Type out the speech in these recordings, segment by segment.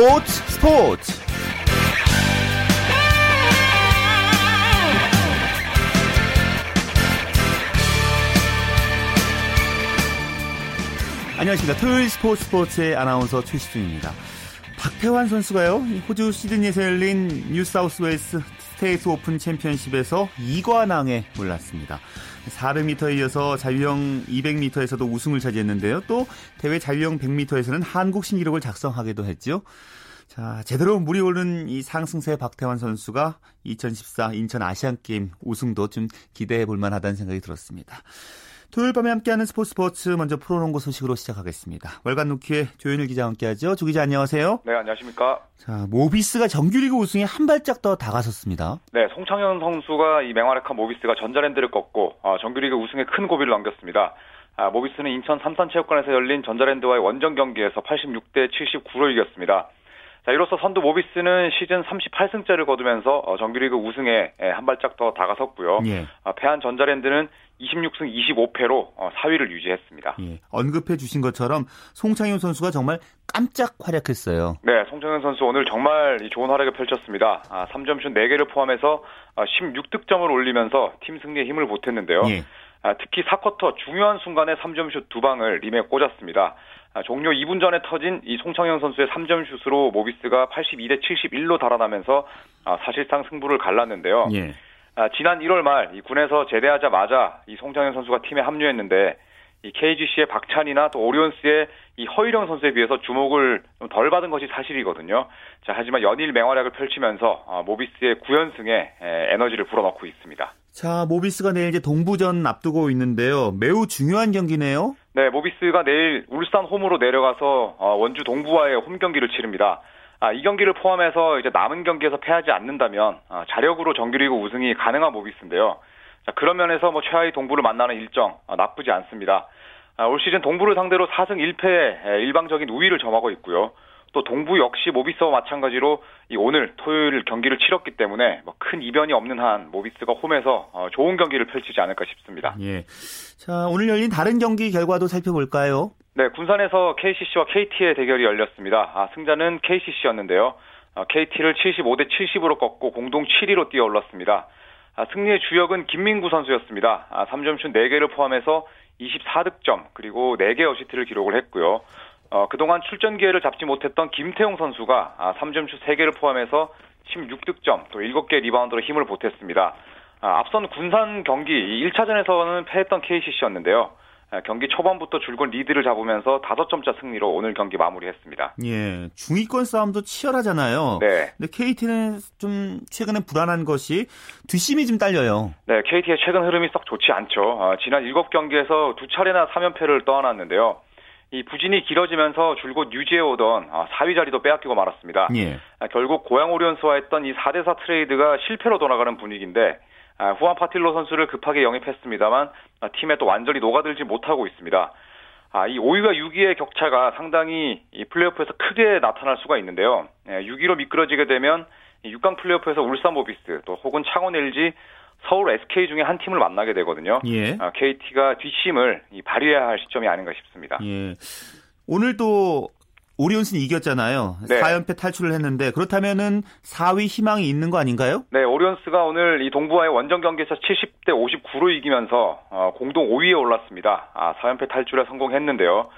스포츠 스포츠 안녕하십니까 토요일 스포츠 스포츠의 아나운서 최시중입니다 박태환 선수가요 호주 시드니에서 열린 뉴사우스웨일스 스테이트 오픈 챔피언십에서 2관왕에 올랐습니다 400m에 이어서 자유형 200m에서도 우승을 차지했는데요. 또 대회 자유형 100m에서는 한국 신기록을 작성하기도 했죠. 자, 제대로 물이 오른 이 상승세 박태환 선수가 2014 인천 아시안게임 우승도 좀 기대해 볼 만하다는 생각이 들었습니다. 토요일 밤에 함께하는 스포츠 스포츠 먼저 프로농구 소식으로 시작하겠습니다. 월간 루키의 조현일 기자와 함께하죠. 조 기자 안녕하세요. 네 안녕하십니까. 자 모비스가 정규리그 우승에 한 발짝 더 다가섰습니다. 네 송창현 선수가 이 맹활약한 모비스가 전자랜드를 꺾고 어, 정규리그 우승에 큰 고비를 남겼습니다. 아, 모비스는 인천 삼산체육관에서 열린 전자랜드와의 원정 경기에서 86대 79로 이겼습니다. 자, 이로써 선두 모비스는 시즌 38승째를 거두면서 어, 정규리그 우승에 한 발짝 더 다가섰고요. 예. 아, 패한 전자랜드는 26승 25패로 4위를 어, 유지했습니다. 예. 언급해 주신 것처럼 송창현 선수가 정말 깜짝 활약했어요. 네, 송창현 선수 오늘 정말 좋은 활약을 펼쳤습니다. 아, 3점슛 4개를 포함해서 16득점을 어, 올리면서 팀 승리에 힘을 보탰는데요. 예. 아, 특히 4쿼터 중요한 순간에 3점슛 두 방을 림에 꽂았습니다. 아, 종료 2분 전에 터진 이 송창현 선수의 3점 슛으로 모비스가 82대 71로 달아나면서 아, 사실상 승부를 갈랐는데요. 예. 아, 지난 1월 말 이 군에서 제대하자마자 이 송창현 선수가 팀에 합류했는데 이 KGC의 박찬이나 또 오리온스의 이 허일영 선수에 비해서 주목을 덜 받은 것이 사실이거든요. 자, 하지만 연일 맹활약을 펼치면서 어, 모비스의 9연승에 에너지를 불어넣고 있습니다. 자, 모비스가 내일 이제 동부전 앞두고 있는데요. 매우 중요한 경기네요. 네, 모비스가 내일 울산 홈으로 내려가서 어, 원주 동부와의 홈 경기를 치릅니다. 아, 이 경기를 포함해서 이제 남은 경기에서 패하지 않는다면 아, 자력으로 정규리그 우승이 가능한 모비스인데요. 자, 그런 면에서 뭐 최하위 동부를 만나는 일정 아, 나쁘지 않습니다. 아, 올 시즌 동부를 상대로 4승 1패 일방적인 우위를 점하고 있고요. 또 동부 역시 모비스와 마찬가지로 이 오늘 토요일 경기를 치렀기 때문에 뭐 큰 이변이 없는 한 모비스가 홈에서 어, 좋은 경기를 펼치지 않을까 싶습니다. 예. 자, 오늘 열린 다른 경기 결과도 살펴볼까요? 네, 군산에서 KCC와 KT의 대결이 열렸습니다. 아, 승자는 KCC였는데요. 아, KT를 75대 70으로 꺾고 공동 7위로 뛰어 올랐습니다. 아, 승리의 주역은 김민구 선수였습니다. 아, 3점슛 4개를 포함해서 24득점 그리고 4개 어시트를 기록을 했고요. 어, 그동안 출전 기회를 잡지 못했던 김태용 선수가 아, 3점슛 3개를 포함해서 16득점 또 7개 리바운드로 힘을 보탰습니다. 아, 앞선 군산 경기 1차전에서는 패했던 KCC였는데요. 아, 경기 초반부터 줄곧 리드를 잡으면서 5점차 승리로 오늘 경기 마무리했습니다. 예, 중위권 싸움도 치열하잖아요. 네. 근데 KT는 좀 최근에 불안한 것이 뒷심이 좀 딸려요. 네, KT의 최근 흐름이 썩 좋지 않죠. 어, 지난 7경기에서 두 차례나 3연패를 떠안았는데요. 이 부진이 길어지면서 줄곧 유지해오던 4위 아, 자리도 빼앗기고 말았습니다. 예. 아, 결국 고양 오리온스와 했던 이 4대4 트레이드가 실패로 돌아가는 분위기인데 아, 후안 파틸로 선수를 급하게 영입했습니다만 팀에 또 완전히 녹아들지 못하고 있습니다. 아, 이 5위와 6위의 격차가 상당히 이 플레이오프에서 크게 나타날 수가 있는데요. 6위로 예, 미끄러지게 되면 6강 플레이오프에서 울산 모비스 또 혹은 창원 LG 서울 SK 중에 한 팀을 만나게 되거든요. 예. KT가 뒷심을 발휘해야 할 시점이 아닌가 싶습니다. 예. 오늘 또 오리온스는 이겼잖아요. 네. 4연패 탈출을 했는데 그렇다면은 4위 희망이 있는 거 아닌가요? 네, 오리온스가 오늘 이 동부와의 원정 경기에서 70대 59로 이기면서 어, 공동 5위에 올랐습니다. 아, 4연패 탈출에 성공했는데요.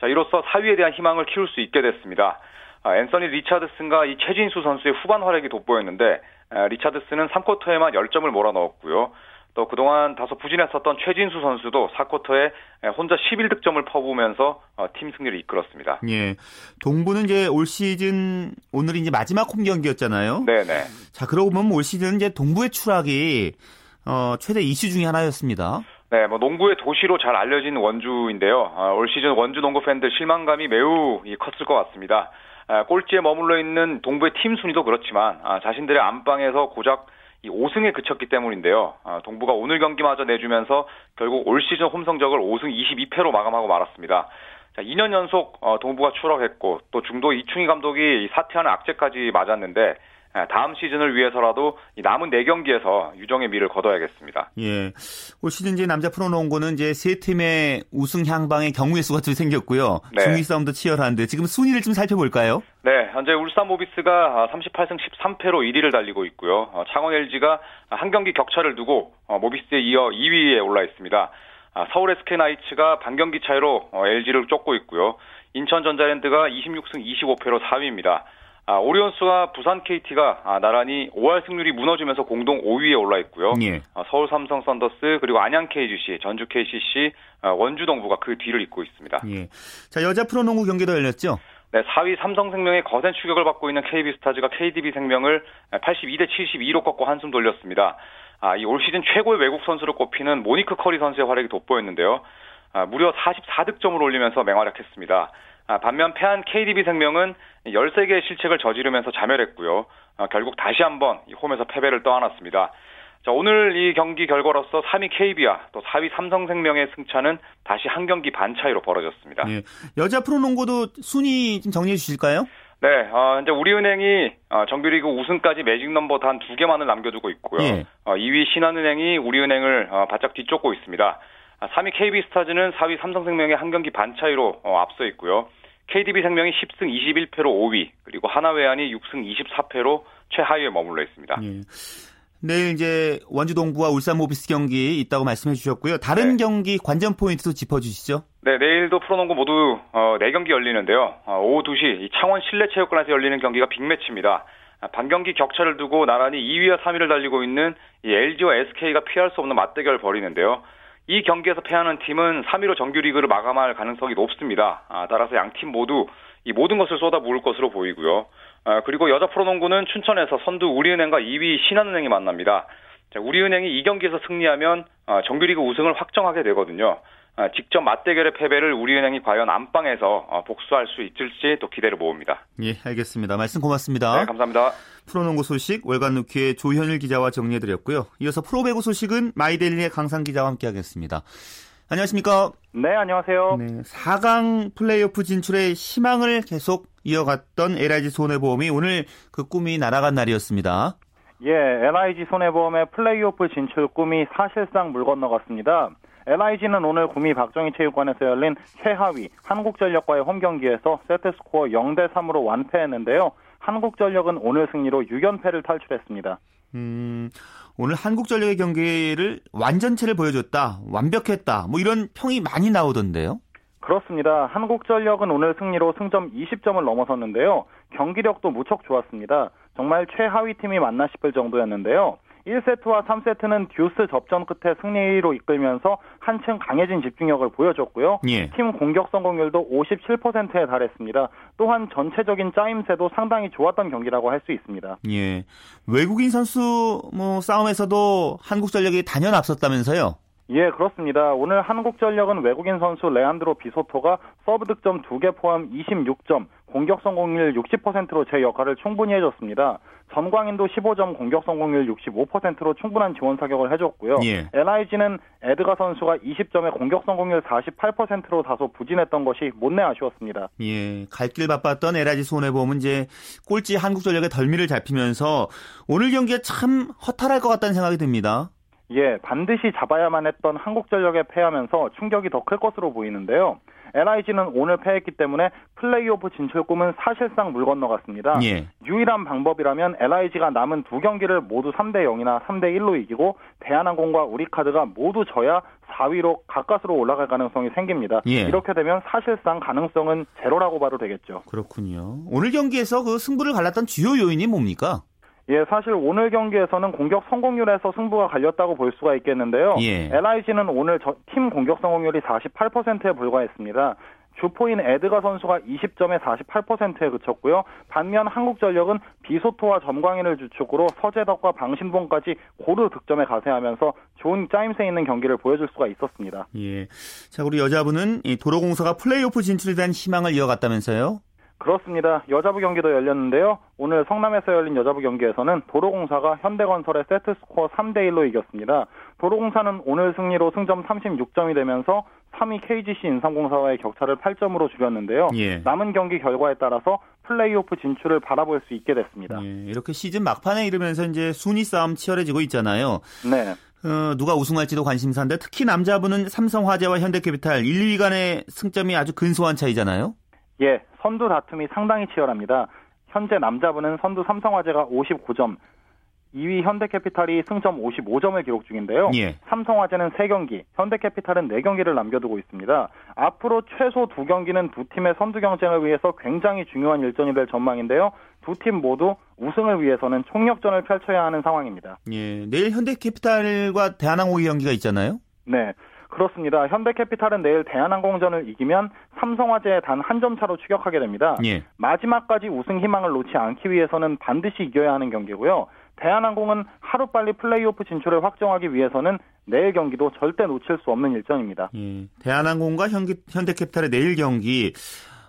자, 이로써 4위에 대한 희망을 키울 수 있게 됐습니다. 아, 앤서니 리차드슨과 이 최진수 선수의 후반 활약이 돋보였는데 아, 리차드슨은 3쿼터에만 10점을 몰아넣었고요. 또 그동안 다소 부진했었던 최진수 선수도 4쿼터에 혼자 11득점을 퍼부으면서 어, 팀 승리를 이끌었습니다. 예. 동부는 이제 올 시즌 오늘이 이제 마지막 홈 경기였잖아요. 네 네. 자, 그러고 보면 올 시즌 이제 동부의 추락이 어, 최대 이슈 중의 하나였습니다. 네, 뭐 농구의 도시로 잘 알려진 원주인데요. 어, 올 시즌 원주 농구 팬들 실망감이 매우 컸을 것 같습니다. 아, 꼴찌에 머물러 있는 동부의 팀 순위도 그렇지만 아, 자신들의 안방에서 고작 이 5승에 그쳤기 때문인데요. 아, 동부가 오늘 경기마저 내주면서 결국 올 시즌 홈 성적을 5승 22패로 마감하고 말았습니다. 자, 2년 연속 어, 동부가 추락했고 또 중도 이충희 감독이 사퇴하는 악재까지 맞았는데 다음 시즌을 위해서라도 남은 4경기에서 유정의 미를 거둬야겠습니다. 예. 올 시즌 이제 남자 프로농구는 이제 세 팀의 우승 향방의 경우의 수가 좀 생겼고요. 네. 중위 싸움도 치열한데 지금 순위를 좀 살펴볼까요? 네, 현재 울산 모비스가 38승 13패로 1위를 달리고 있고요. 어, 창원 LG가 한 경기 격차를 두고 어, 모비스에 이어 2위에 올라 있습니다. 아, 서울 SK나이츠가 반경기 차이로 LG를 어, 쫓고 있고요. 인천 전자랜드가 26승 25패로 4위입니다. 아, 오리온스와 부산 KT가 아, 나란히 5할 승률이 무너지면서 공동 5위에 올라 있고요. 예. 아, 서울 삼성 썬더스 그리고 안양 KGC, 전주 KCC, 아, 원주 동부가 그 뒤를 잇고 있습니다. 예. 자 여자 프로농구 경기도 열렸죠? 네, 4위 삼성생명의 거센 추격을 받고 있는 KB스타즈가 KDB생명을 82대 72로 꺾고 한숨 돌렸습니다. 아, 이 올 시즌 최고의 외국 선수로 꼽히는 모니크 커리 선수의 활약이 돋보였는데요. 아, 무려 44득점을 올리면서 맹활약했습니다. 아, 반면 패한 KDB 생명은 13개의 실책을 저지르면서 자멸했고요. 아, 결국 다시 한번 홈에서 패배를 떠안았습니다. 자, 오늘 이 경기 결과로서 3위 KB와 또 4위 삼성생명의 승차는 다시 한 경기 반 차이로 벌어졌습니다. 네. 여자 프로농구도 순위 좀 정리해 주실까요? 네, 어, 이제 우리은행이 어, 정규리그 우승까지 매직 넘버 단 두 개만을 남겨두고 있고요. 예. 어, 2위 신한은행이 우리은행을 어, 바짝 뒤쫓고 있습니다. 3위 아, KB스타즈는 4위 삼성생명의 한 경기 반 차이로 어, 앞서 있고요. KDB 생명이 10승 21패로 5위, 그리고 하나외환이 6승 24패로 최하위에 머물러 있습니다. 예. 내일 이제 원주 동부와 울산 모비스 경기 있다고 말씀해 주셨고요. 다른 네. 경기 관전 포인트도 짚어 주시죠. 네, 내일도 프로농구 모두 어, 4경기 열리는데요. 어, 오후 2시 창원 실내체육관에서 열리는 경기가 빅매치입니다. 아, 반경기 격차를 두고 나란히 2위와 3위를 달리고 있는 이 LG와 SK가 피할 수 없는 맞대결을 벌이는데요. 이 경기에서 패하는 팀은 3위로 정규리그를 마감할 가능성이 높습니다. 아, 따라서 양 팀 모두 이 모든 것을 쏟아 부을 것으로 보이고요. 아, 그리고 여자 프로농구는 춘천에서 선두 우리은행과 2위 신한은행이 만납니다. 자, 우리은행이 이 경기에서 승리하면 아, 정규리그 우승을 확정하게 되거든요. 아, 직접 맞대결의 패배를 우리은행이 과연 안방에서 어, 복수할 수 있을지 또 기대를 모읍니다. 예, 알겠습니다. 말씀 고맙습니다. 네, 감사합니다. 프로농구 소식 월간 루키의 조현일 기자와 정리해드렸고요. 이어서 프로배구 소식은 마이데일리의 강상 기자와 함께하겠습니다. 안녕하십니까? 네, 안녕하세요. 네, 4강 플레이오프 진출의 희망을 계속 이어갔던 LIG 손해보험이 오늘 그 꿈이 날아간 날이었습니다. 예, LIG 손해보험의 플레이오프 진출 꿈이 사실상 물 건너갔습니다. LIG는 오늘 구미 박정희 체육관에서 열린 최하위 한국전력과의 홈 경기에서 세트 스코어 0대 3으로 완패했는데요. 한국전력은 오늘 승리로 6연패를 탈출했습니다. 음, 오늘 한국전력의 경기를 완전체를 보여줬다, 완벽했다, 뭐 이런 평이 많이 나오던데요. 그렇습니다. 한국전력은 오늘 승리로 승점 20점을 넘어섰는데요. 경기력도 무척 좋았습니다. 정말 최하위 팀이 맞나 싶을 정도였는데요. 1세트와 3세트는 듀스 접전 끝에 승리로 이끌면서 한층 강해진 집중력을 보여줬고요. 예. 팀 공격 성공률도 57%에 달했습니다. 또한 전체적인 짜임새도 상당히 좋았던 경기라고 할 수 있습니다. 예. 외국인 선수 뭐 싸움에서도 한국 전력이 단연 앞섰다면서요? 예, 그렇습니다. 오늘 한국전력은 외국인 선수 레안드로 비소토가 서브 득점 2개 포함 26점, 공격 성공률 60%로 제 역할을 충분히 해줬습니다. 전광인도 15점 공격 성공률 65%로 충분한 지원 사격을 해줬고요. 예. LIG는 에드가 선수가 20점에 공격 성공률 48%로 다소 부진했던 것이 못내 아쉬웠습니다. 예, 갈 길 바빴던 LIG 손해보험은 이제 꼴찌 한국전력의 덜미를 잡히면서 오늘 경기에 참 허탈할 것 같다는 생각이 듭니다. 예, 반드시 잡아야만 했던 한국전력에 패하면서 충격이 더 클 것으로 보이는데요. LIG는 오늘 패했기 때문에 플레이오프 진출 꿈은 사실상 물 건너갔습니다. 예. 유일한 방법이라면 LIG가 남은 두 경기를 모두 3대 0이나 3대 1로 이기고 대한항공과 우리카드가 모두 져야 4위로 가까스로 올라갈 가능성이 생깁니다. 예. 이렇게 되면 사실상 가능성은 제로라고 봐도 되겠죠. 그렇군요. 오늘 경기에서 그 승부를 갈랐던 주요 요인이 뭡니까? 예, 사실 오늘 경기에서는 공격 성공률에서 승부가 갈렸다고 볼 수가 있겠는데요. 예. LIG는 오늘 팀 공격 성공률이 48%에 불과했습니다. 주포인 에드가 선수가 20점에 48%에 그쳤고요. 반면 한국전력은 비소토와 점광인을 주축으로 서재덕과 방신봉까지 고루 득점에 가세하면서 좋은 짜임새 있는 경기를 보여줄 수가 있었습니다. 예. 자, 우리 여자분은 도로공사가 플레이오프 진출에 대한 희망을 이어갔다면서요? 그렇습니다. 여자부 경기도 열렸는데요. 오늘 성남에서 열린 여자부 경기에서는 도로공사가 현대건설의 세트스코어 3대1로 이겼습니다. 도로공사는 오늘 승리로 승점 36점이 되면서 3위 KGC 인삼공사와의 격차를 8점으로 줄였는데요. 예. 남은 경기 결과에 따라서 플레이오프 진출을 바라볼 수 있게 됐습니다. 예. 이렇게 시즌 막판에 이르면서 이제 순위 싸움 치열해지고 있잖아요. 네. 어, 누가 우승할지도 관심사인데 특히 남자분은 삼성화재와 현대캐피탈 1, 2위 간의 승점이 아주 근소한 차이잖아요. 예, 선두 다툼이 상당히 치열합니다. 현재 남자분은 선두 삼성화재가 59점, 2위 현대캐피탈이 승점 55점을 기록 중인데요. 예. 삼성화재는 3경기, 현대캐피탈은 4경기를 남겨두고 있습니다. 앞으로 최소 2경기는 두 팀의 선두 경쟁을 위해서 굉장히 중요한 일전이 될 전망인데요. 두 팀 모두 우승을 위해서는 총력전을 펼쳐야 하는 상황입니다. 예, 내일 현대캐피탈과 대한항공의 경기가 있잖아요. 네. 그렇습니다. 현대캐피탈은 내일 대한항공전을 이기면 삼성화재에 단 한 점 차로 추격하게 됩니다. 예. 마지막까지 우승 희망을 놓지 않기 위해서는 반드시 이겨야 하는 경기고요. 대한항공은 하루빨리 플레이오프 진출을 확정하기 위해서는 내일 경기도 절대 놓칠 수 없는 일정입니다. 예. 대한항공과 현대캐피탈의 내일 경기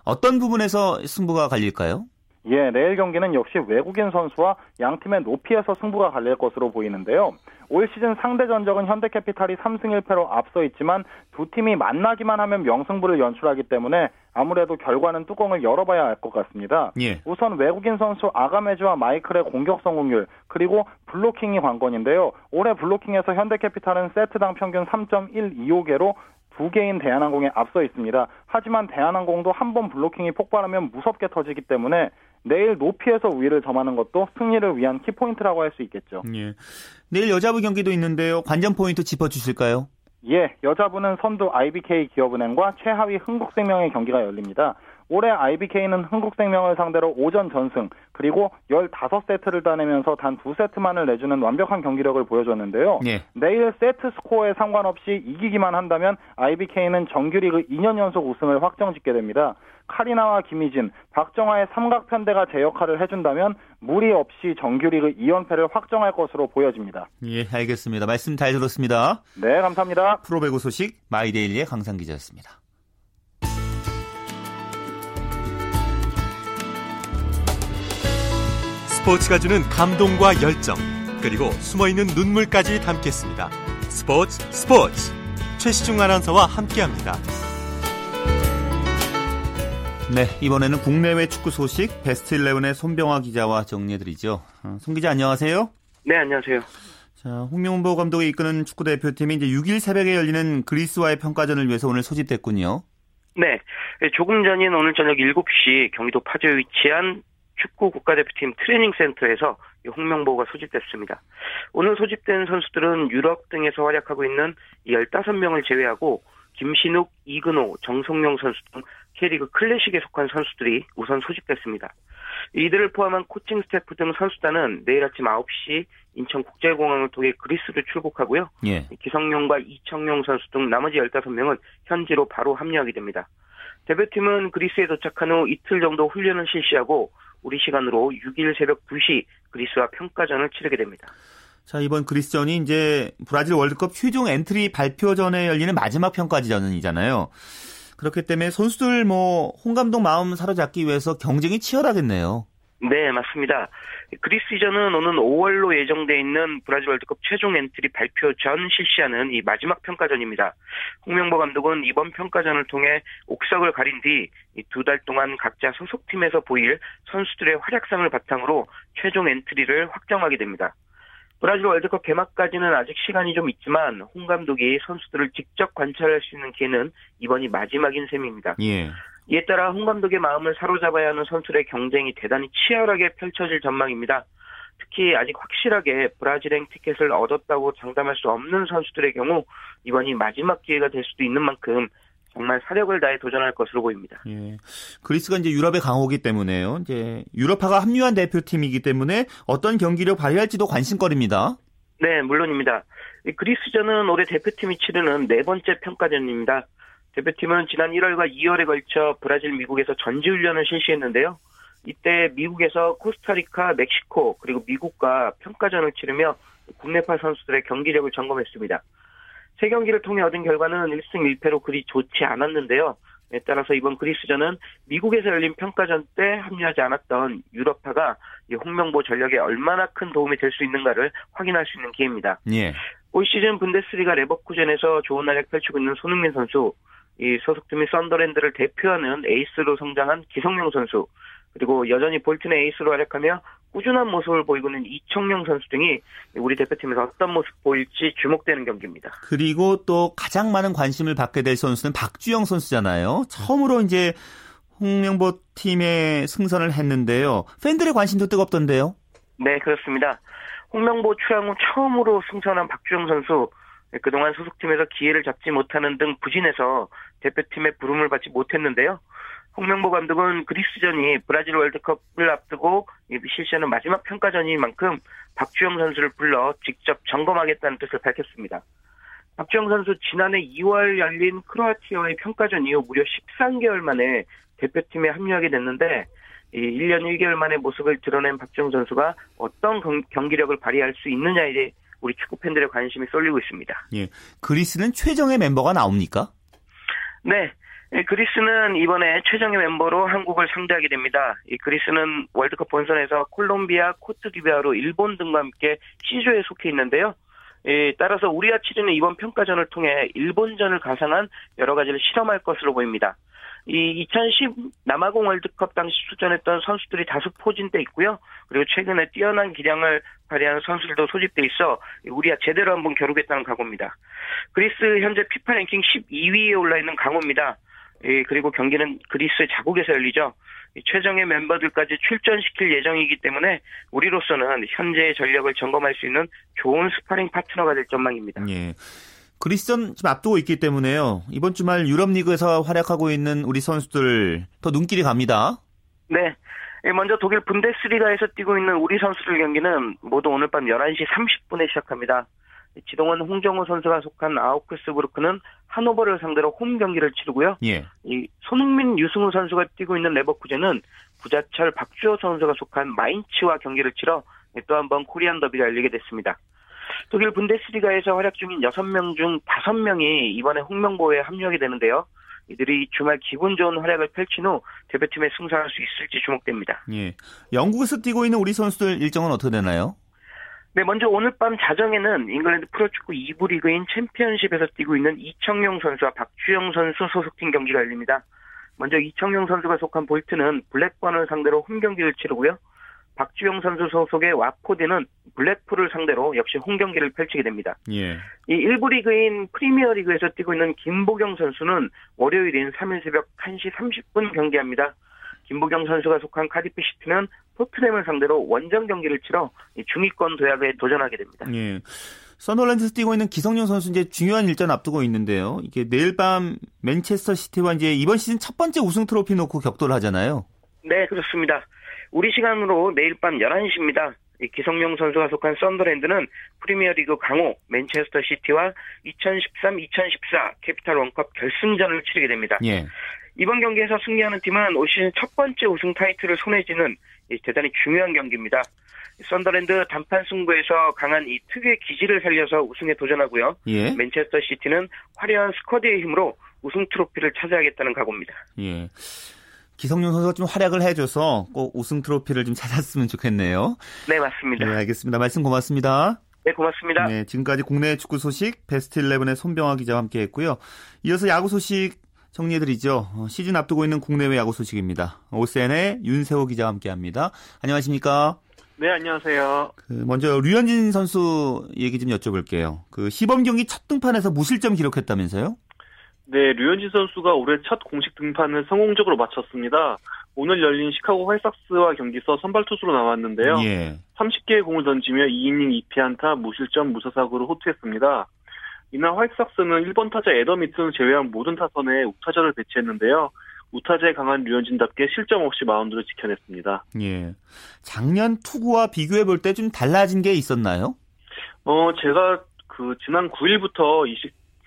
어떤 부분에서 승부가 갈릴까요? 예, 내일 경기는 역시 외국인 선수와 양 팀의 높이에서 승부가 갈릴 것으로 보이는데요. 올 시즌 상대 전적은 현대캐피탈이 3승 1패로 앞서 있지만 두 팀이 만나기만 하면 명승부를 연출하기 때문에 아무래도 결과는 뚜껑을 열어봐야 할것 같습니다. 예. 우선 외국인 선수 아가메즈와 마이클의 공격 성공률 그리고 블로킹이 관건인데요. 올해 블로킹에서 현대캐피탈은 세트당 평균 3.125개로 두 개인 대한항공에 앞서 있습니다. 하지만 대한항공도 한 번 블로킹이 폭발하면 무섭게 터지기 때문에 내일 높이에서 우위를 점하는 것도 승리를 위한 키포인트라고 할 수 있겠죠. 예. 내일 여자부 경기도 있는데요. 관전 포인트 짚어주실까요? 예, 여자부는 선두 IBK 기업은행과 최하위 흥국생명의 경기가 열립니다. 올해 IBK는 흥국생명을 상대로 오전 전승 그리고 15세트를 따내면서 단 2세트만을 내주는 완벽한 경기력을 보여줬는데요. 예. 내일 세트 스코어에 상관없이 이기기만 한다면 IBK는 정규리그 2년 연속 우승을 확정짓게 됩니다. 카리나와 김희진, 박정화의 삼각편대가 제 역할을 해준다면 무리 없이 정규리그 2연패를 확정할 것으로 보여집니다. 예, 알겠습니다. 말씀 잘 들었습니다. 네, 감사합니다. 프로배구 소식 마이데일리의 강상 기자였습니다. 스포츠가 주는 감동과 열정, 그리고 숨어있는 눈물까지 담겠습니다. 스포츠 스포츠 최시중 아나운서와 함께합니다. 네, 이번에는 국내외 축구 소식 베스트 11의 손병화 기자와 정리해드리죠. 어, 손 기자 안녕하세요. 네, 안녕하세요. 자, 홍명보 감독이 이끄는 축구 대표팀이 이제 6일 새벽에 열리는 그리스와의 평가전을 위해서 오늘 소집됐군요. 네, 조금 전인 오늘 저녁 7시 경기도 파주에 위치한 축구 국가대표팀 트레이닝 센터에서 홍명보가 소집됐습니다. 오늘 소집된 선수들은 유럽 등에서 활약하고 있는 15명을 제외하고 김신욱, 이근호, 정성명 선수 등 K리그 클래식에 속한 선수들이 우선 소집됐습니다. 이들을 포함한 코칭 스태프 등 선수단은 내일 아침 9시 인천국제공항을 통해 그리스를 출국하고요. 예. 기성용과 이청용 선수 등 나머지 15명은 현지로 바로 합류하게 됩니다. 대표팀은 그리스에 도착한 후 이틀 정도 훈련을 실시하고 우리 시간으로 6일 새벽 2시 그리스와 평가전을 치르게 됩니다. 자, 이번 그리스전이 이제 브라질 월드컵 최종 엔트리 발표 전에 열리는 마지막 평가전이잖아요. 그렇기 때문에 선수들 뭐, 홍 감독 마음 사로잡기 위해서 경쟁이 치열하겠네요. 네, 맞습니다. 그리스전은 오는 5월로 예정돼 있는 브라질 월드컵 최종 엔트리 발표 전 실시하는 이 마지막 평가전입니다. 홍명보 감독은 이번 평가전을 통해 옥석을 가린 뒤 두 달 동안 각자 소속팀에서 보일 선수들의 활약상을 바탕으로 최종 엔트리를 확정하게 됩니다. 브라질 월드컵 개막까지는 아직 시간이 좀 있지만 홍 감독이 선수들을 직접 관찰할 수 있는 기회는 이번이 마지막인 셈입니다. 예. 이에 따라 홍 감독의 마음을 사로잡아야 하는 선수들의 경쟁이 대단히 치열하게 펼쳐질 전망입니다. 특히 아직 확실하게 브라질행 티켓을 얻었다고 장담할 수 없는 선수들의 경우 이번이 마지막 기회가 될 수도 있는 만큼 정말 사력을 다해 도전할 것으로 보입니다. 예. 그리스가 이제 유럽의 강호기 때문에요. 이제 유럽파가 합류한 대표팀이기 때문에 어떤 경기력 발휘할지도 관심거리입니다. 네, 물론입니다. 그리스전은 올해 대표팀이 치르는 네 번째 평가전입니다. 대표팀은 지난 1월과 2월에 걸쳐 브라질, 미국에서 전지훈련을 실시했는데요. 이때 미국에서 코스타리카, 멕시코, 그리고 미국과 평가전을 치르며 국내파 선수들의 경기력을 점검했습니다. 세 경기를 통해 얻은 결과는 1승 1패로 그리 좋지 않았는데요. 따라서 이번 그리스전은 미국에서 열린 평가전 때 합류하지 않았던 유럽파가 홍명보 전력에 얼마나 큰 도움이 될 수 있는가를 확인할 수 있는 기회입니다. 예. 올 시즌 분데스리가 레버쿠젠에서 좋은 활약 펼치고 있는 손흥민 선수, 이 소속팀인 썬더랜드를 대표하는 에이스로 성장한 기성용 선수, 그리고 여전히 볼튼의 에이스로 활약하며 꾸준한 모습을 보이고 있는 이청용 선수 등이 우리 대표팀에서 어떤 모습 보일지 주목되는 경기입니다. 그리고 또 가장 많은 관심을 받게 될 선수는 박주영 선수잖아요. 처음으로 이제 홍명보 팀에 승선을 했는데요. 팬들의 관심도 뜨겁던데요. 네, 그렇습니다. 홍명보 출항 후 처음으로 승선한 박주영 선수 그동안 소속팀에서 기회를 잡지 못하는 등 부진해서 대표팀의 부름을 받지 못했는데요. 홍명보 감독은 그리스전이 브라질 월드컵을 앞두고 실시하는 마지막 평가전인 만큼 박주영 선수를 불러 직접 점검하겠다는 뜻을 밝혔습니다. 박주영 선수 지난해 2월 열린 크로아티아와의 평가전 이후 무려 13개월 만에 대표팀에 합류하게 됐는데 이 1년 1개월 만에 모습을 드러낸 박주영 선수가 어떤 경기력을 발휘할 수 있느냐에 우리 축구 팬들의 관심이 쏠리고 있습니다. 예. 그리스는 최정의 멤버가 나옵니까? 네. 그리스는 이번에 최정의 멤버로 한국을 상대하게 됩니다. 이 그리스는 월드컵 본선에서 콜롬비아, 코트디베아로 일본 등과 함께 C조에 속해 있는데요. 예, 따라서 우리와 치르는 이번 평가전을 통해 일본전을 가상한 여러 가지를 실험할 것으로 보입니다. 이 2010 남아공 월드컵 당시 출전했던 선수들이 다수 포진돼 있고요. 그리고 최근에 뛰어난 기량을 발휘하는 선수들도 소집돼 있어 우리가 제대로 한번 겨루겠다는 각오입니다. 그리스 현재 피파 랭킹 12위에 올라 있는 강호입니다. 예, 그리고 경기는 그리스 자국에서 열리죠. 최정예 멤버들까지 출전시킬 예정이기 때문에 우리로서는 현재의 전력을 점검할 수 있는 좋은 스파링 파트너가 될 전망입니다. 예. 그리스전 지금 앞두고 있기 때문에요. 이번 주말 유럽 리그에서 활약하고 있는 우리 선수들 더 눈길이 갑니다. 네. 예, 먼저 독일 분데스리가에서 뛰고 있는 우리 선수들 경기는 모두 오늘 밤 11시 30분에 시작합니다. 지동원 홍정호 선수가 속한 아우크스부르크는 하노버를 상대로 홈 경기를 치르고요. 예. 이 손흥민, 유승우 선수가 뛰고 있는 레버쿠젠은 구자철, 박주호 선수가 속한 마인츠와 경기를 치러 또 한 번 코리안 더비가 열리게 됐습니다. 독일 분데스리가에서 활약 중인 6명 중 5명이 이번에 홍명보에 합류하게 되는데요. 이들이 주말 기분 좋은 활약을 펼친 후 대표팀에 승선할 수 있을지 주목됩니다. 예. 영국에서 뛰고 있는 우리 선수들 일정은 어떻게 되나요? 네, 먼저 오늘 밤 자정에는 잉글랜드 프로축구 2부 리그인 챔피언십에서 뛰고 있는 이청용 선수와 박주영 선수 소속팀 경기가 열립니다. 먼저 이청용 선수가 속한 볼턴은 블랙번을 상대로 홈 경기를 치르고요. 박주영 선수 소속의 와포드는 블랙풀을 상대로 역시 홈 경기를 펼치게 됩니다. 예. 이 1부 리그인 프리미어 리그에서 뛰고 있는 김보경 선수는 월요일인 3일 새벽 1시 30분 경기합니다. 김보경 선수가 속한 카디프 시티는 토트넘을 상대로 원정 경기를 치러 중위권 도약에 도전하게 됩니다. 예. 선덜랜드에서 뛰고 있는 기성용 선수 이제 중요한 일전 앞두고 있는데요. 이게 내일 밤 맨체스터 시티와 이제 이번 시즌 첫 번째 우승 트로피 놓고 격돌을 하잖아요. 네, 그렇습니다. 우리 시간으로 내일 밤 11시입니다. 기성용 선수가 속한 선덜랜드는 프리미어리그 강호 맨체스터 시티와 2013-2014 캐피탈 원컵 결승전을 치르게 됩니다. 예. 이번 경기에서 승리하는 팀은 올 시즌 첫 번째 우승 타이틀을 손에 쥐는 대단히 중요한 경기입니다. 선덜랜드 단판 승부에서 강한 이 특유의 기질을 살려서 우승에 도전하고요. 예. 맨체스터 시티는 화려한 스쿼드의 힘으로 우승 트로피를 차지하겠다는 각오입니다. 예. 기성용 선수가 좀 활약을 해줘서 꼭 우승 트로피를 좀 찾았으면 좋겠네요. 네, 맞습니다. 네, 알겠습니다. 말씀 고맙습니다. 네, 고맙습니다. 네, 지금까지 국내 축구 소식 베스트 11의 손병화 기자와 함께 했고요. 이어서 야구 소식 정리해드리죠. 어, 시즌 앞두고 있는 국내외 야구 소식입니다. 오센의 윤세호 기자와 함께합니다. 안녕하십니까? 네, 안녕하세요. 그 먼저 류현진 선수 얘기 좀 여쭤볼게요. 그 시범 경기 첫 등판에서 무실점 기록했다면서요? 네, 류현진 선수가 올해 첫 공식 등판을 성공적으로 마쳤습니다. 오늘 열린 시카고 화이삭스와 경기서 선발 투수로 나왔는데요. 예. 30개의 공을 던지며 2이닝 2피안타 무실점 무사사구로 호투했습니다. 이날 화이트삭스는 1번 타자 애덤 이튼을 제외한 모든 타선에 우타자를 배치했는데요. 우타자에 강한 류현진답게 실점 없이 마운드를 지켜냈습니다. 예. 작년 투구와 비교해 볼 때 좀 달라진 게 있었나요? 어, 제가 그 지난 9일부터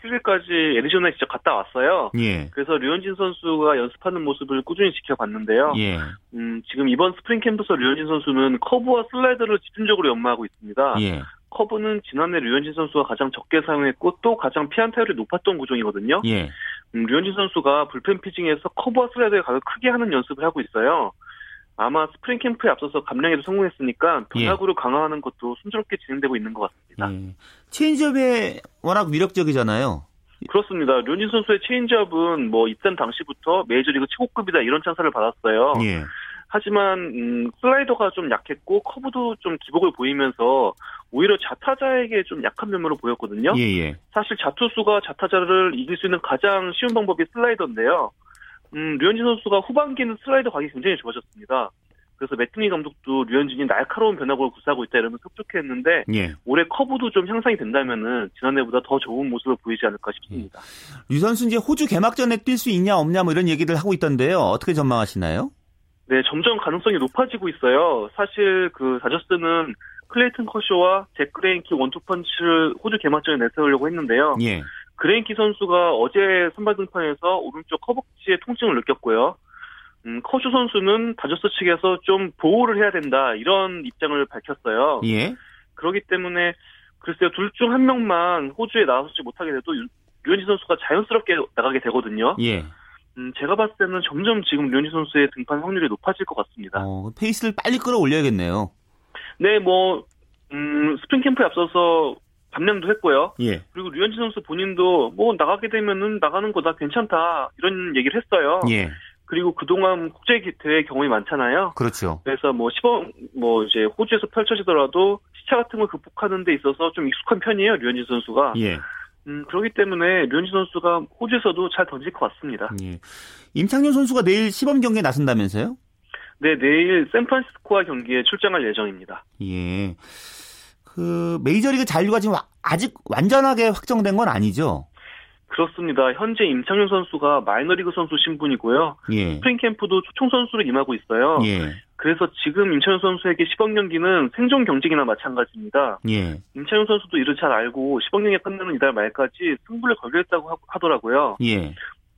27일까지 애리조나에 직접 갔다 왔어요. 예. 그래서 류현진 선수가 연습하는 모습을 꾸준히 지켜봤는데요. 예. 음, 지금 이번 스프링 캠프에서 류현진 선수는 커브와 슬라이더를 집중적으로 연마하고 있습니다. 예. 커브는 지난해 류현진 선수가 가장 적게 사용했고 또 가장 피안타율이 높았던 구종이거든요. 예. 음, 류현진 선수가 불펜 피칭에서 커브와 슬라이더를 각을 크게 하는 연습을 하고 있어요. 아마 스프링 캠프에 앞서서 감량에도 성공했으니까 변화구를 예. 강화하는 것도 순조롭게 진행되고 있는 것 같습니다. 예. 체인지업에 워낙 위력적이잖아요. 그렇습니다. 류현진 선수의 체인지업은 뭐 입단 당시부터 메이저리그 최고급이다 이런 찬사를 받았어요. 예. 하지만 음, 슬라이더가 좀 약했고 커브도 좀 기복을 보이면서 오히려 자타자에게 좀 약한 면모를 보였거든요. 예, 예. 사실 자투수가 자타자를 이길 수 있는 가장 쉬운 방법이 슬라이더인데요. 음, 류현진 선수가 후반기는 슬라이더 각이 굉장히 좋아졌습니다. 그래서 매트니 감독도 류현진이 날카로운 변화구를 구사하고 있다 이러면서 흡족해했는데 예. 올해 커브도 좀 향상이 된다면은 지난해보다 더 좋은 모습을 보이지 않을까 싶습니다. 류 선수 이제 호주 개막전에 뛸 수 있냐 없냐 뭐 이런 얘기를 하고 있던데요. 어떻게 전망하시나요? 네, 점점 가능성이 높아지고 있어요. 사실 그 다저스는 클레이튼 커쇼와 잭 그레인키 원투펀치를 호주 개막전에 내세우려고 했는데요. 예. 그레인키 선수가 어제 선발 등판에서 오른쪽 허벅지에 통증을 느꼈고요. 음, 커쇼 선수는 다저스 측에서 좀 보호를 해야 된다 이런 입장을 밝혔어요. 예. 그렇기 때문에 글쎄요 둘 중 한 명만 호주에 나서지 못하게 돼도 류현진 선수가 자연스럽게 나가게 되거든요. 예. 음, 제가 봤을 때는 점점 지금 류현진 선수의 등판 확률이 높아질 것 같습니다. 어, 페이스를 빨리 끌어올려야겠네요. 네, 뭐 음, 스프링 캠프에 앞서서 감량도 했고요. 예. 그리고 류현진 선수 본인도 뭐 나가게 되면은 나가는 거다 괜찮다 이런 얘기를 했어요. 예. 그리고 그동안 국제 대회 경험이 많잖아요. 그렇죠. 그래서 뭐 시범 뭐 이제 호주에서 펼쳐지더라도 시차 같은 걸 극복하는 데 있어서 좀 익숙한 편이에요. 류현진 선수가. 예. 음, 그렇기 때문에 류현진 선수가 호주에서도 잘 던질 것 같습니다. 예. 임창용 선수가 내일 시범 경기에 나선다면서요? 네, 내일 샌프란시스코와 경기에 출장할 예정입니다. 예. 그 메이저리그 잔류가 지금 아직 완전하게 확정된 건 아니죠? 그렇습니다. 현재 임창용 선수가 마이너리그 선수 신분이고요. 예. 스프링 캠프도 초청 선수로 임하고 있어요. 예. 그래서 지금 임창용 선수에게 시범 경기는 생존 경쟁이나 마찬가지입니다. 예. 임창용 선수도 이를 잘 알고 시범 경기가 끝나는 이달 말까지 승부를 걸겠다고 하더라고요. 예.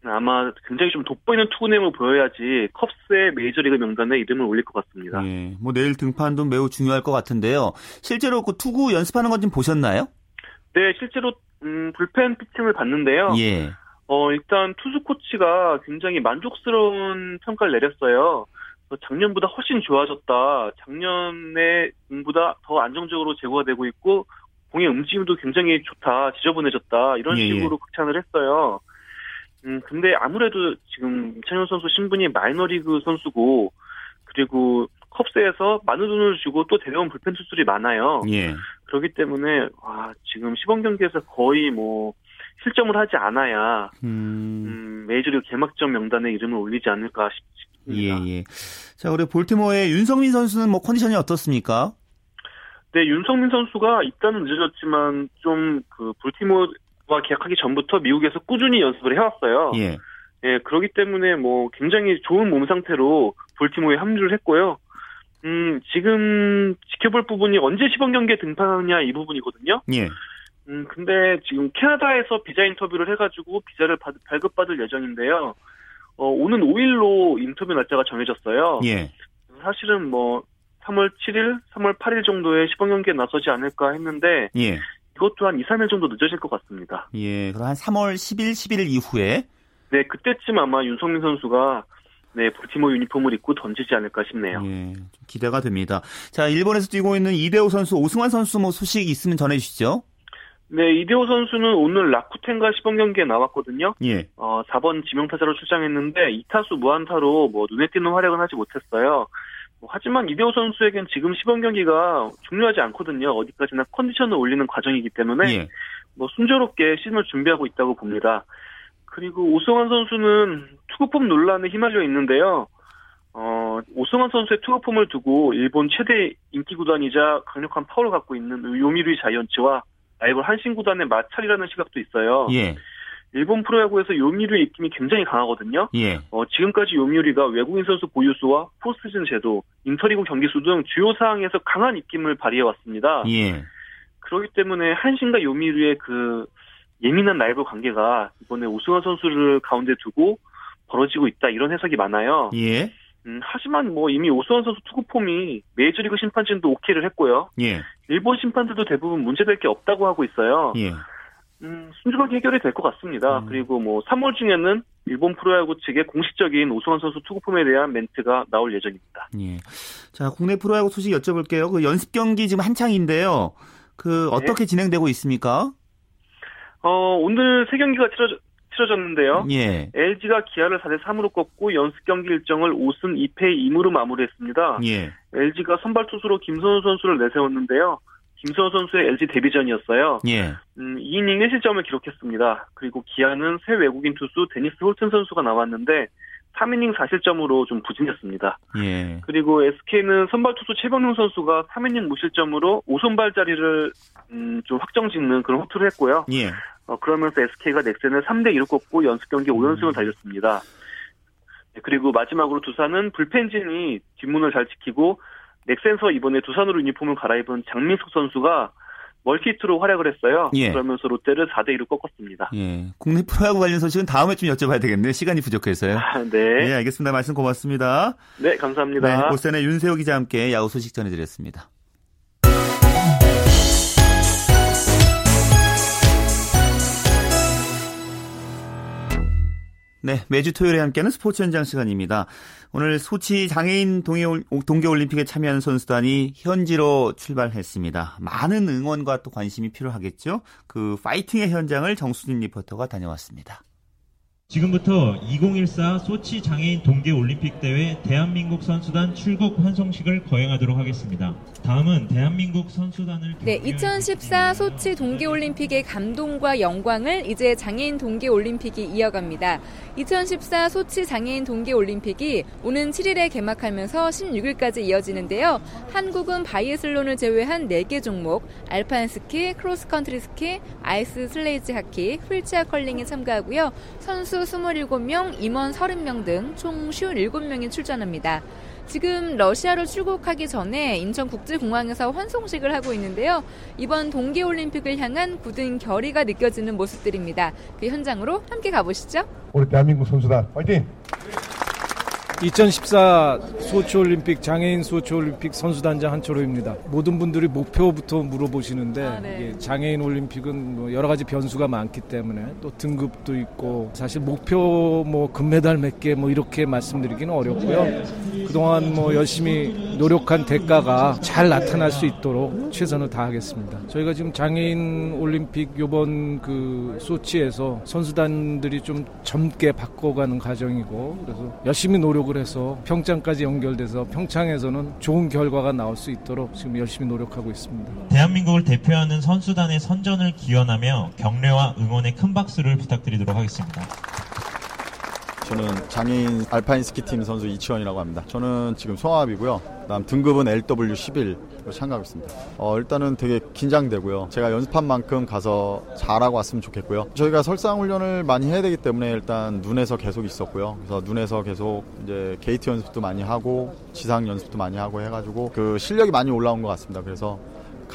아마 굉장히 좀 돋보이는 투구nem을 보여야지 컵스의 메이저리그 명단에 이름을 올릴 것 같습니다. 예. 뭐 내일 등판도 매우 중요할 것 같은데요. 실제로 그 투구 연습하는 건 좀 보셨나요? 네, 실제로 음, 불펜 피칭을 봤는데요. 예. 어, 일단 투수 코치가 굉장히 만족스러운 평가를 내렸어요. 작년보다 훨씬 좋아졌다. 작년에 공보다 더 안정적으로 제고가 되고 있고 공의 움직임도 굉장히 좋다. 지저분해졌다. 이런 예, 예. 식으로 예. 극찬을 했어요. 음, 근데 아무래도 지금 임찬현 선수 신분이 마이너리그 선수고 그리고 컵스에서 많은 돈을 주고 또 데려온 불펜 투수들이 많아요. 예. 그렇기 때문에 와, 지금 시범 경기에서 거의 뭐 실점을 하지 않아야 음... 음, 메이저리그 개막전 명단에 이름을 올리지 않을까 싶습니다. 예, 예. 자, 우리 볼티모어의 윤성민 선수는 뭐 컨디션이 어떻습니까? 네, 윤성민 선수가 입단은 늦어졌지만 좀 그 볼티모어 와 계약하기 전부터 미국에서 꾸준히 연습을 해왔어요. 예. 예, 그렇기 때문에 뭐 굉장히 좋은 몸 상태로 볼티모어에 합류를 했고요. 음, 지금 지켜볼 부분이 언제 시범 경기에 등판하느냐 이 부분이거든요. 예. 음, 근데 지금 캐나다에서 비자 인터뷰를 해가지고 비자를 받, 발급받을 예정인데요. 어, 오는 5일로 인터뷰 날짜가 정해졌어요. 예. 사실은 뭐 3월 7일, 3월 8일 정도에 시범 경기에 나서지 않을까 했는데 예. 이것도 한 2, 3일 정도 늦어질 것 같습니다. 예, 그럼 한 3월 10일, 11일 이후에 네, 그때쯤 아마 윤성민 선수가 네, 볼티모 유니폼을 입고 던지지 않을까 싶네요. 예, 기대가 됩니다. 자, 일본에서 뛰고 있는 이대호 선수, 오승환 선수 뭐 소식 있으면 전해 주시죠. 네, 이대호 선수는 오늘 라쿠텐과 시범 경기에 나왔거든요. 예. 어, 4번 지명타자로 출장했는데 2타수 무안타로 뭐 눈에 띄는 활약은 하지 못했어요. 뭐, 하지만 이대호 선수에겐 지금 시범 경기가 중요하지 않거든요. 어디까지나 컨디션을 올리는 과정이기 때문에 예. 뭐 순조롭게 시즌을 준비하고 있다고 봅니다. 그리고 오승환 선수는 투구폼 논란에 휘말려 있는데요. 어, 오승환 선수의 투구폼을 두고 일본 최대 인기 구단이자 강력한 파워를 갖고 있는 요미르이 자이언츠와 라이벌 한신 구단의 마찰이라는 시각도 있어요. 예. 일본 프로야구에서 요미르의 입김이 굉장히 강하거든요. 예. 어, 지금까지 요미르가 외국인 선수 보유수와 포스트즌 제도, 인터리그 경기수 등 주요 사항에서 강한 입김을 발휘해 왔습니다. 예. 그렇기 때문에 한신과 요미르의 그 예민한 라이벌 관계가 이번에 오승환 선수를 가운데 두고 벌어지고 있다 이런 해석이 많아요. 예. 음, 하지만 뭐 이미 오승환 선수 투구 폼이 메이저리그 심판진도 오케이를 했고요. 예. 일본 심판들도 대부분 문제될 게 없다고 하고 있어요. 예. 음, 순조롭게 해결이 될 것 같습니다. 음. 그리고 뭐 3월 중에는 일본 프로야구 측의 공식적인 오승환 선수 투구폼에 대한 멘트가 나올 예정입니다. 예. 자, 국내 프로야구 소식 여쭤볼게요. 그 연습 경기 지금 한창인데요. 그 네. 어떻게 진행되고 있습니까? 어, 오늘 세 경기가 치러져, 치러졌는데요. 예. LG가 기아를 4대 3으로 꺾고 연습 경기 일정을 5승 2패 2무로 마무리했습니다. 예. LG가 선발 투수로 김선우 선수를 내세웠는데요. 김선우 선수의 LG 데뷔전이었어요. 예. 음, 2이닝 1실점을 기록했습니다. 그리고 기아는 새 외국인 투수 데니스 홀튼 선수가 나왔는데 3이닝 4실점으로 좀 부진했습니다. 예. 그리고 SK는 선발 투수 최병용 선수가 3이닝 무실점으로 5선발 자리를 음, 좀 확정 짓는 그런 호투를 했고요. 예. 어, 그러면서 SK가 넥센을 3대 2로 꺾고 연습 경기 5연승을 음. 달렸습니다. 네, 그리고 마지막으로 두산은 불펜진이 뒷문을 잘 지키고 넥센서 이번에 두산으로 유니폼을 갈아입은 장민석 선수가 멀티히트로 활약을 했어요. 예. 그러면서 롯데를 4대 2로 꺾었습니다. 예. 국내 프로야구 관련 소식은 다음에 좀 여쭤봐야 되겠네요. 시간이 부족해서요. 아, 네. 네, 알겠습니다. 말씀 고맙습니다. 네, 감사합니다. 네, 오센의 윤세호 기자와 함께 야구 소식 전해드렸습니다. 네, 매주 토요일에 함께하는 스포츠 현장 시간입니다. 오늘 소치 장애인 동계올림픽에 참여한 선수단이 현지로 출발했습니다. 많은 응원과 또 관심이 필요하겠죠? 그 파이팅의 현장을 정수진 리포터가 다녀왔습니다. 지금부터 2014 소치 장애인 동계 올림픽 대회 대한민국 선수단 출국 환송식을 거행하도록 하겠습니다. 다음은 대한민국 선수단을 네, 2014 소치 동계 올림픽의 감동과 영광을 이제 장애인 동계 올림픽이 이어갑니다. 2014 소치 장애인 동계 올림픽이 오는 7일에 개막하면서 16일까지 이어지는데요. 한국은 바이애슬론을 제외한 4개 종목, 알파인 스키, 크로스컨트리 스키, 아이스 슬레지 하키, 휠체어 컬링에 참가하고요. 선수 27명, 임원 30명 등 총 57명이 출전합니다. 지금 러시아로 출국하기 전에 인천국제공항에서 환송식을 하고 있는데요. 이번 동계올림픽을 향한 굳은 결의가 느껴지는 모습들입니다. 그 현장으로 함께 가보시죠. 우리 대한민국 선수단 화이팅! 2014 소치올림픽 장애인 소치올림픽 선수단장 한철호입니다. 모든 분들이 목표부터 물어보시는데 아, 네. 장애인 올림픽은 뭐 여러 가지 변수가 많기 때문에 또 등급도 있고 사실 목표 뭐 금메달 몇 개 뭐 이렇게 말씀드리기는 어렵고요. 그동안 뭐 열심히 노력한 대가가 잘 나타날 수 있도록 최선을 다하겠습니다. 저희가 지금 장애인 올림픽 요번 그 소치에서 선수단들이 좀 젊게 바꿔가는 과정이고 그래서 열심히 노력 노력을 해서 평창까지 연결돼서 평창에서는 좋은 결과가 나올 수 있도록 지금 열심히 노력하고 있습니다. 대한민국을 대표하는 선수단의 선전을 기원하며 격려와 응원의 큰 박수를 부탁드리도록 하겠습니다. 저는 장애인 알파인 스키팀 선수 이치원이라고 합니다. 저는 지금 송합이고요. 그다음 등급은 LW11 로 참가하고 있습니다. 어, 일단은 되게 긴장되고요. 제가 연습한 만큼 가서 잘하고 왔으면 좋겠고요. 저희가 설상 훈련을 많이 해야 되기 때문에 일단 눈에서 계속 있었고요. 그래서 눈에서 계속 이제 게이트 연습도 많이 하고 지상 연습도 많이 하고 해가지고 그 실력이 많이 올라온 것 같습니다. 그래서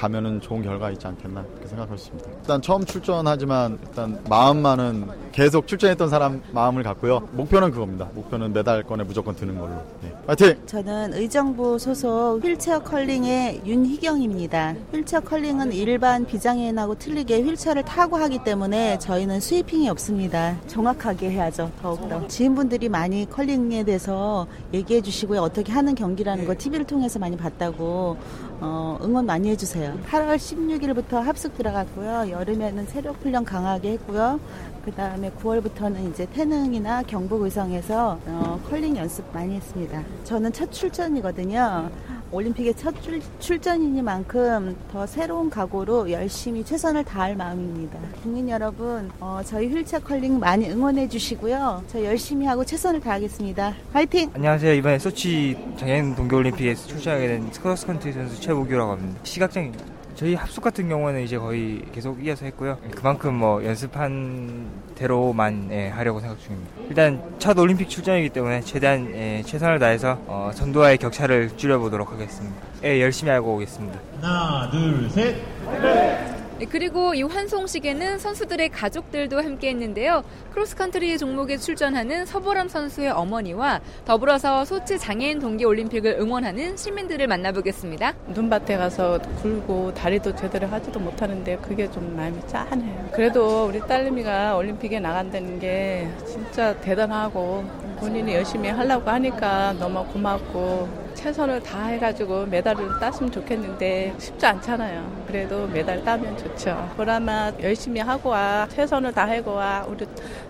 가면은 좋은 결과 있지 않겠나 그렇게 생각하고 있습니다. 일단 처음 출전하지만 일단 마음만은 계속 출전했던 사람 마음을 갖고요. 목표는 그겁니다. 목표는 메달권에 무조건 드는 걸로. 네. 파이팅! 저는 의정부 소속 휠체어 컬링의 윤희경입니다. 휠체어 컬링은 일반 비장애인하고 틀리게 휠체어를 타고 하기 때문에 저희는 스위핑이 없습니다. 정확하게 해야죠. 더욱더. 지인분들이 많이 컬링에 대해서 얘기해 주시고요. 어떻게 하는 경기라는 거 TV를 통해서 많이 봤다고 어, 응원 많이 해주세요. 8월 16일부터 합숙 들어갔고요. 여름에는 세력 훈련 강하게 했고요. 그 다음에 9월부터는 이제 태능이나 경북 의성에서 어, 컬링 연습 많이 했습니다. 저는 첫 출전이거든요. 올림픽의 첫 출, 전이니만큼 더 새로운 각오로 열심히 최선을 다할 마음입니다. 국민 여러분, 어, 저희 휠체어 컬링 많이 응원해 주시고요. 저 열심히 하고 최선을 다하겠습니다. 화이팅! 안녕하세요. 이번에 소치 장애인 동계올림픽에 출전하게 된 크로스컨트리 선수 최보규라고 합니다. 시각장애입니다. 저희 합숙 같은 경우는 이제 거의 계속 이어서 했고요. 그만큼 뭐 연습한 대로만 예, 하려고 생각 중입니다. 일단 첫 올림픽 출전이기 때문에 최대한 예, 최선을 다해서 어, 선두와의 격차를 줄여보도록 하겠습니다. 예, 열심히 하고 오겠습니다. 하나, 둘, 셋. 네, 그리고 이 환송식에는 선수들의 가족들도 함께했는데요. 크로스컨트리 종목에 출전하는 서보람 선수의 어머니와 더불어서 소치 장애인 동계 올림픽을 응원하는 시민들을 만나보겠습니다. 눈밭에 가서 굴고 다리도 제대로 하지도 못하는데 그게 좀 마음이 짠해요. 그래도 우리 딸내미가 올림픽에 나간다는 게 진짜 대단하고 본인이 열심히 하려고 하니까 너무 고맙고 최선을 다해가지고 메달을 땄으면 좋겠는데 쉽지 않잖아요. 그래도 메달 따면 좋죠. 보람아 열심히 하고 와. 최선을 다하고 와. 우리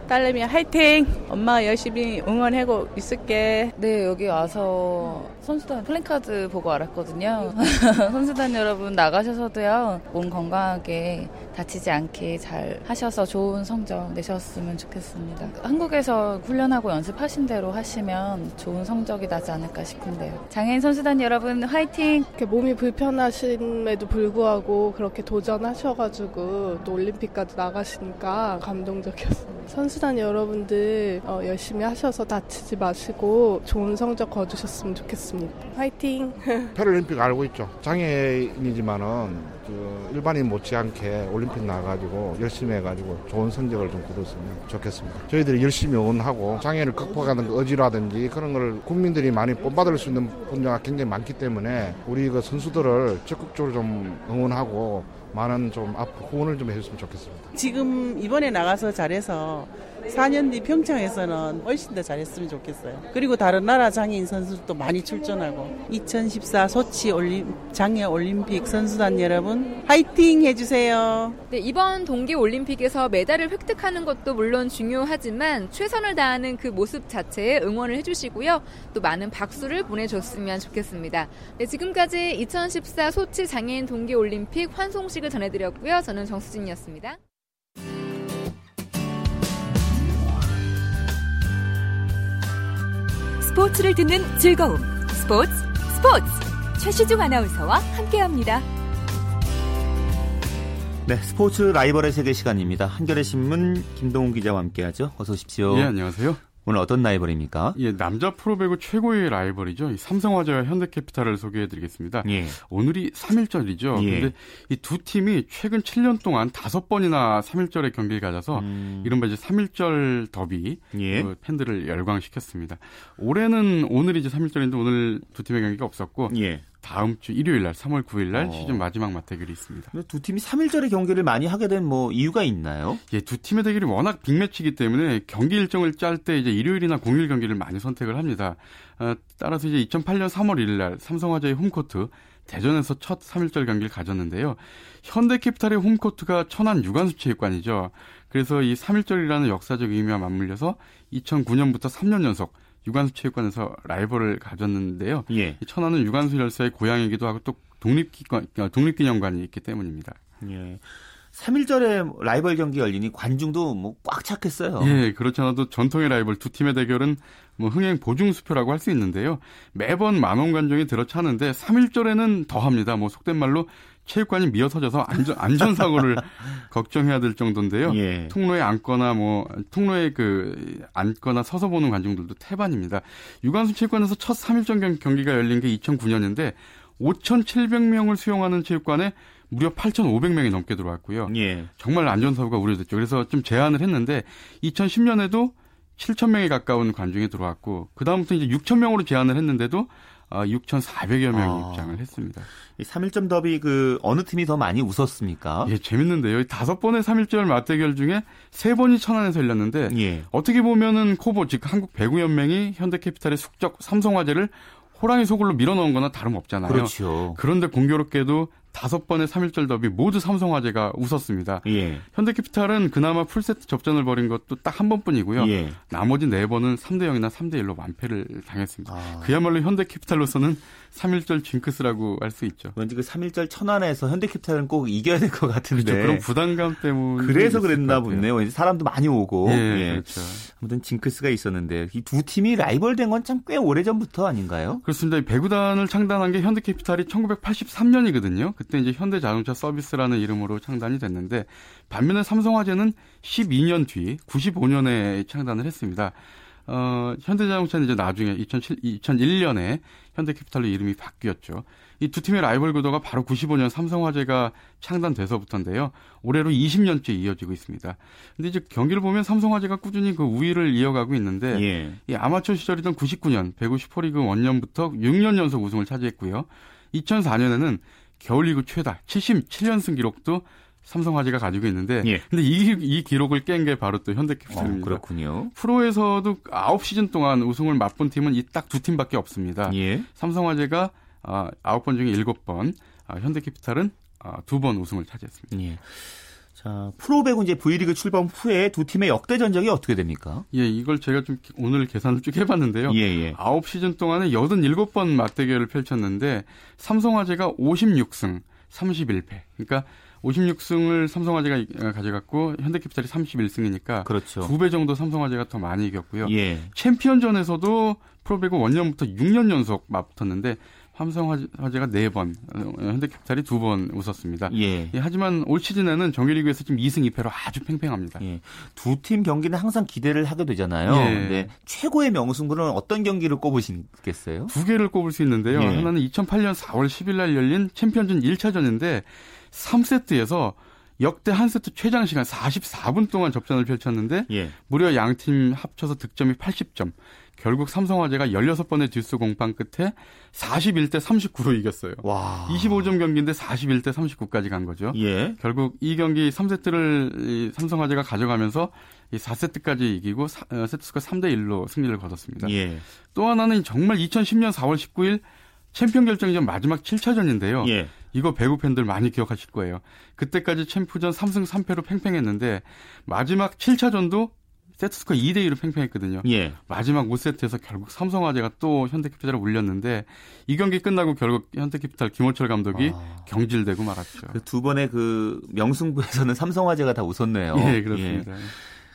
딸내미 화이팅! 엄마 열심히 응원하고 있을게. 네, 여기 와서 선수단 플랜카드 보고 알았거든요. 선수단 여러분 나가셔서도요, 몸 건강하게 다치지 않게 잘 하셔서 좋은 성적 내셨으면 좋겠습니다. 한국에서 훈련하고 연습하신 대로 하시면 좋은 성적이 나지 않을까 싶은데요. 장애인 선수단 여러분 화이팅! 몸이 불편하심에도 불구하고 그렇게 도전하셔가지고 또 올림픽까지 나가시니까 감동적이었습니다. 선수단 여러분들 어, 열심히 하셔서 다치지 마시고 좋은 성적 거두셨으면 좋겠습니다. 화이팅! 패럴림픽 알고 있죠. 장애인이지만은 그 일반인 못지않게 올림픽 나가지고 열심히 해가지고 좋은 성적을 좀 거뒀으면 좋겠습니다. 저희들이 열심히 응원하고 장애를 극복하는 그 의지라든지 그런 걸 국민들이 많이 본받을 수 있는 분야가 굉장히 많기 때문에 우리 그 선수들을 적극적으로 좀 응원하고 많은 좀 후원을 좀 해줬으면 좋겠습니다. 지금 이번에 나가서 잘해서 4년 뒤 평창에서는 훨씬 더 잘했으면 좋겠어요. 그리고 다른 나라 장애인 선수들도 많이 출전하고 2014 소치 올림, 장애 올림픽 선수단 여러분 화이팅 해주세요. 네, 이번 동계 올림픽에서 메달을 획득하는 것도 물론 중요하지만 최선을 다하는 그 모습 자체에 응원을 해주시고요. 또 많은 박수를 보내줬으면 좋겠습니다. 네, 지금까지 2014 소치 장애인 동계 올림픽 환송식 을 전해드렸고요. 저는 정수진이었습니다. 스포츠를 듣는 즐거움. 스포츠, 스포츠. 최시중 아나운서와 함께합니다. 네, 스포츠 라이벌의 세계 시간입니다. 한겨레 신문 김동훈 기자와 함께하죠. 어서 오십시오. 예, 안녕하세요. 오늘 어떤 라이벌입니까? 예, 남자 프로배구 최고의 라이벌이죠. 삼성화재와 현대캐피탈을 소개해드리겠습니다. 예. 오늘이 3일절이죠. 예. 근데 이 두 팀이 최근 7년 동안 다섯 번이나 3일절의 경기를 가져서 음. 이른바 이제 3일절 더비 예. 그 팬들을 열광시켰습니다. 올해는 오늘이 이제 3일절인데 오늘 두 팀의 경기가 없었고 예. 다음 주 일요일 날 3월 9일 날 어. 시즌 마지막 맞대결이 있습니다. 두 팀이 3일절에 경기를 많이 하게 된 뭐 이유가 있나요? 예, 두 팀의 대결이 워낙 빅매치이기 때문에 경기 일정을 짤 때 이제 일요일이나 공휴일 경기를 많이 선택을 합니다. 어, 따라서 이제 2008년 3월 1일 날 삼성화재의 홈코트 대전에서 첫 3일절 경기를 가졌는데요. 현대캐피탈의 홈코트가 천안 유관수 체육관이죠. 그래서 이 3일절이라는 역사적 의미와 맞물려서 2009년부터 3년 연속 유관수 체육관에서 라이벌을 가졌는데요. 예. 천안은 유관수 열사의 고향이기도 하고 또 독립기관, 어, 독립기념관이 있기 때문입니다. 예. 3일절에 라이벌 경기 열리니 관중도 뭐 꽉 찼겠어요. 예, 그렇지 않아도 전통의 라이벌 두 팀의 대결은 뭐 흥행 보증 수표라고 할 수 있는데요. 매번 만원 관중이 들어차는데 3일절에는 더합니다. 뭐 속된 말로 체육관이 미어서져서 안전, 안전 사고를 걱정해야 될 정도인데요. 예. 통로에 앉거나 뭐, 통로에 그, 앉거나 서서 보는 관중들도 태반입니다. 유관순 체육관에서 첫 3일전 경기가 열린 게 2009년인데 5,700명을 수용하는 체육관에 무려 8,500명이 넘게 들어왔고요. 예. 정말 안전사고가 우려됐죠. 그래서 좀 제한을 했는데 2010년에도 7,000명에 가까운 관중이 들어왔고 그다음부터 이제 6,000명으로 제한을 했는데도 6,400여 어, 명이 아. 입장을 했습니다. 3일점 더비 그 어느 팀이 더 많이 웃었습니까? 예, 재밌는데요. 다섯 번의 3일절 맞대결 중에 세 번이 천안에서 열렸는데 예. 어떻게 보면은 코보 즉 한국 배구 연맹이 현대캐피탈의 숙적 삼성화재를 호랑이 소굴로 밀어넣은 거나 다름없잖아요. 그렇죠. 그런데 공교롭게도 다섯 번의 3일절 더비 모두 삼성화재가 웃었습니다. 예. 현대캐피탈은 그나마 풀세트 접전을 벌인 것도 딱 한 번뿐이고요. 예. 나머지 네 번은 3대 0이나 3대 1로 완패를 당했습니다. 아. 그야말로 현대캐피탈로서는 3일절 징크스라고 할 수 있죠. 왠지 그 3일절 천안에서 현대캐피탈은 꼭 이겨야 될 것 같은데. 그렇죠. 그런 부담감 때문에. 그래서 그랬나 보네요. 왠지 사람도 많이 오고. 예, 예. 그렇죠. 아무튼 징크스가 있었는데 이 두 팀이 라이벌 된 건 참 꽤 오래전부터 아닌가요? 그렇습니다. 배구단을 창단한 게 현대캐피탈이 1983년이거든요. 그때 이제 현대자동차 서비스라는 이름으로 창단이 됐는데 반면에 삼성화재는 12년 뒤 95년에 창단을 했습니다. 어, 현대자동차는 이제 나중에 2007, 2001년에 현대캐피탈로 이름이 바뀌었죠. 이 두 팀의 라이벌 구도가 바로 95년 삼성화재가 창단돼서부터인데요. 올해로 20년째 이어지고 있습니다. 근데 이제 경기를 보면 삼성화재가 꾸준히 그 우위를 이어가고 있는데 예. 이 아마추어 시절이던 99년 배구 슈퍼리그 원년부터 6년 연속 우승을 차지했고요. 2004년에는 겨울리그 최다 77연승 기록도 삼성화재가 가지고 있는데 예. 근데 이, 이 기록을 깬 게 바로 또 현대캐피탈입니다. 어, 그렇군요. 프로에서도 9시즌 동안 우승을 맛본 팀은 이 딱 두 팀밖에 없습니다. 예. 삼성화재가 아, 9번 중에 7번, 아, 현대캐피탈은 아, 2번 우승을 차지했습니다. 예. 자, 프로배구 이제 V리그 출범 후에 두 팀의 역대 전적이 어떻게 됩니까? 예, 이걸 제가 좀 오늘 계산을 쭉 해봤는데요. 예, 예. 9시즌 동안에 87번 맞대결을 펼쳤는데 삼성화재가 56승 31패. 그러니까 56승을 삼성화재가 가져갔고 현대캐피탈이 31승이니까 그렇죠. 2배 정도 삼성화재가 더 많이 이겼고요. 예. 챔피언전에서도 프로배구 원년부터 6년 연속 맞붙었는데 삼성화재가 4번, 어, 현대캐피탈이 2번 웃었습니다. 예. 예. 하지만 올 시즌에는 정규리그에서 지금 2승 2패로 아주 팽팽합니다. 예. 두팀 경기는 항상 기대를 하게 되잖아요. 예. 근데 최고의 명승부는 어떤 경기를 꼽으시겠어요? 두 개를 꼽을 수 있는데요. 예. 하나는 2008년 4월 10일 날 열린 챔피언전 1차전인데 3세트에서 역대 한 세트 최장 시간 44분 동안 접전을 펼쳤는데 예. 무려 양 팀 합쳐서 득점이 80점. 결국 삼성화재가 16번의 듀스 공방 끝에 41대 39로 이겼어요. 와. 25점 경기인데 41대 39까지 간 거죠. 예. 결국 이 경기 3세트를 삼성화재가 가져가면서 이 4세트까지 이기고 어, 세트스코어 3대 1로 승리를 거뒀습니다. 예. 또 하나는 정말 2010년 4월 19일 챔피언 결정전 마지막 7차전인데요. 예. 이거 배구 팬들 많이 기억하실 거예요. 그때까지 챔프전 3승 3패로 팽팽했는데 마지막 7차전도 세트스코어 2대 2로 팽팽했거든요. 예. 마지막 5세트에서 결국 삼성화재가 또 현대캐피탈을 울렸는데 이 경기 끝나고 결국 현대캐피탈 김호철 감독이 아. 경질되고 말았죠. 그 두 번의 그 명승부에서는 삼성화재가 다 웃었네요. 예, 그렇습니다. 예.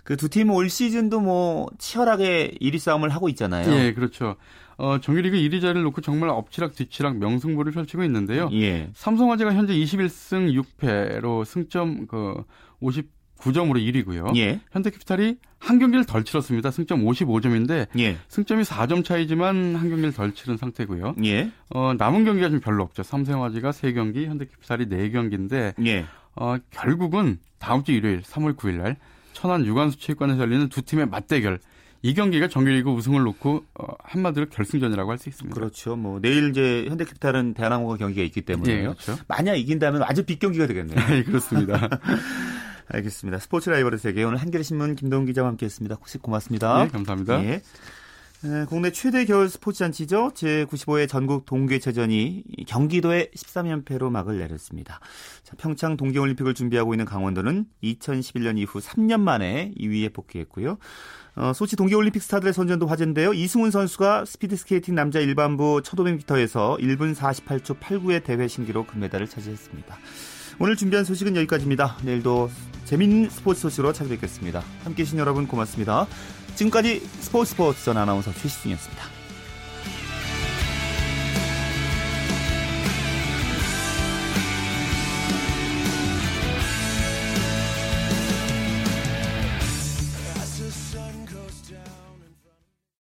그두 팀은 올 시즌도 뭐 치열하게 1위 싸움을 하고 있잖아요. 예, 그렇죠. 어, 정규리그 1위 자리를 놓고 정말 엎치락 뒤치락 명승부를 펼치고 있는데요. 예. 삼성화재가 현재 21승 6패로 승점 그 59점으로 1위고요. 예. 현대캐피탈이 한 경기를 덜 치렀습니다. 승점 55점인데 예. 승점이 4점 차이지만 한 경기를 덜 치른 상태고요. 예. 어, 남은 경기가 좀 별로 없죠. 삼성화재가 3경기, 현대캐피탈이 4경기인데 예. 어, 결국은 다음 주 일요일 3월 9일 날 천안 유관수 체육관에서 열리는 두 팀의 맞대결 이 경기가 정규리그 우승을 놓고 어, 한마디로 결승전이라고 할 수 있습니다. 그렇죠. 뭐 내일 이제 현대캐피탈은 대한항공과 경기가 있기 때문에요. 예, 그렇죠. 만약 이긴다면 아주 big 경기가 되겠네요. 네, 그렇습니다. 알겠습니다. 스포츠 라이벌의 세계 오늘 한겨레 신문 김동훈 기자와 함께했습니다. 혹시 고맙습니다. 네, 감사합니다. 예. 네, 국내 최대 겨울 스포츠 잔치죠. 제95회 전국 동계체전이 경기도의 13연패로 막을 내렸습니다. 자, 평창 동계올림픽을 준비하고 있는 강원도는 2011년 이후 3년 만에 2위에 복귀했고요. 어, 소치 동계올림픽 스타들의 선전도 화제인데요. 이승훈 선수가 스피드스케이팅 남자 일반부 1500m에서 1분 48초 89의 대회 신기록 금메달을 차지했습니다. 오늘 준비한 소식은 여기까지입니다. 내일도 재밌는 스포츠 소식으로 찾아뵙겠습니다. 함께해 주신 여러분 고맙습니다. 지금까지 스포츠 스포츠 전 아나운서 최시중이었습니다.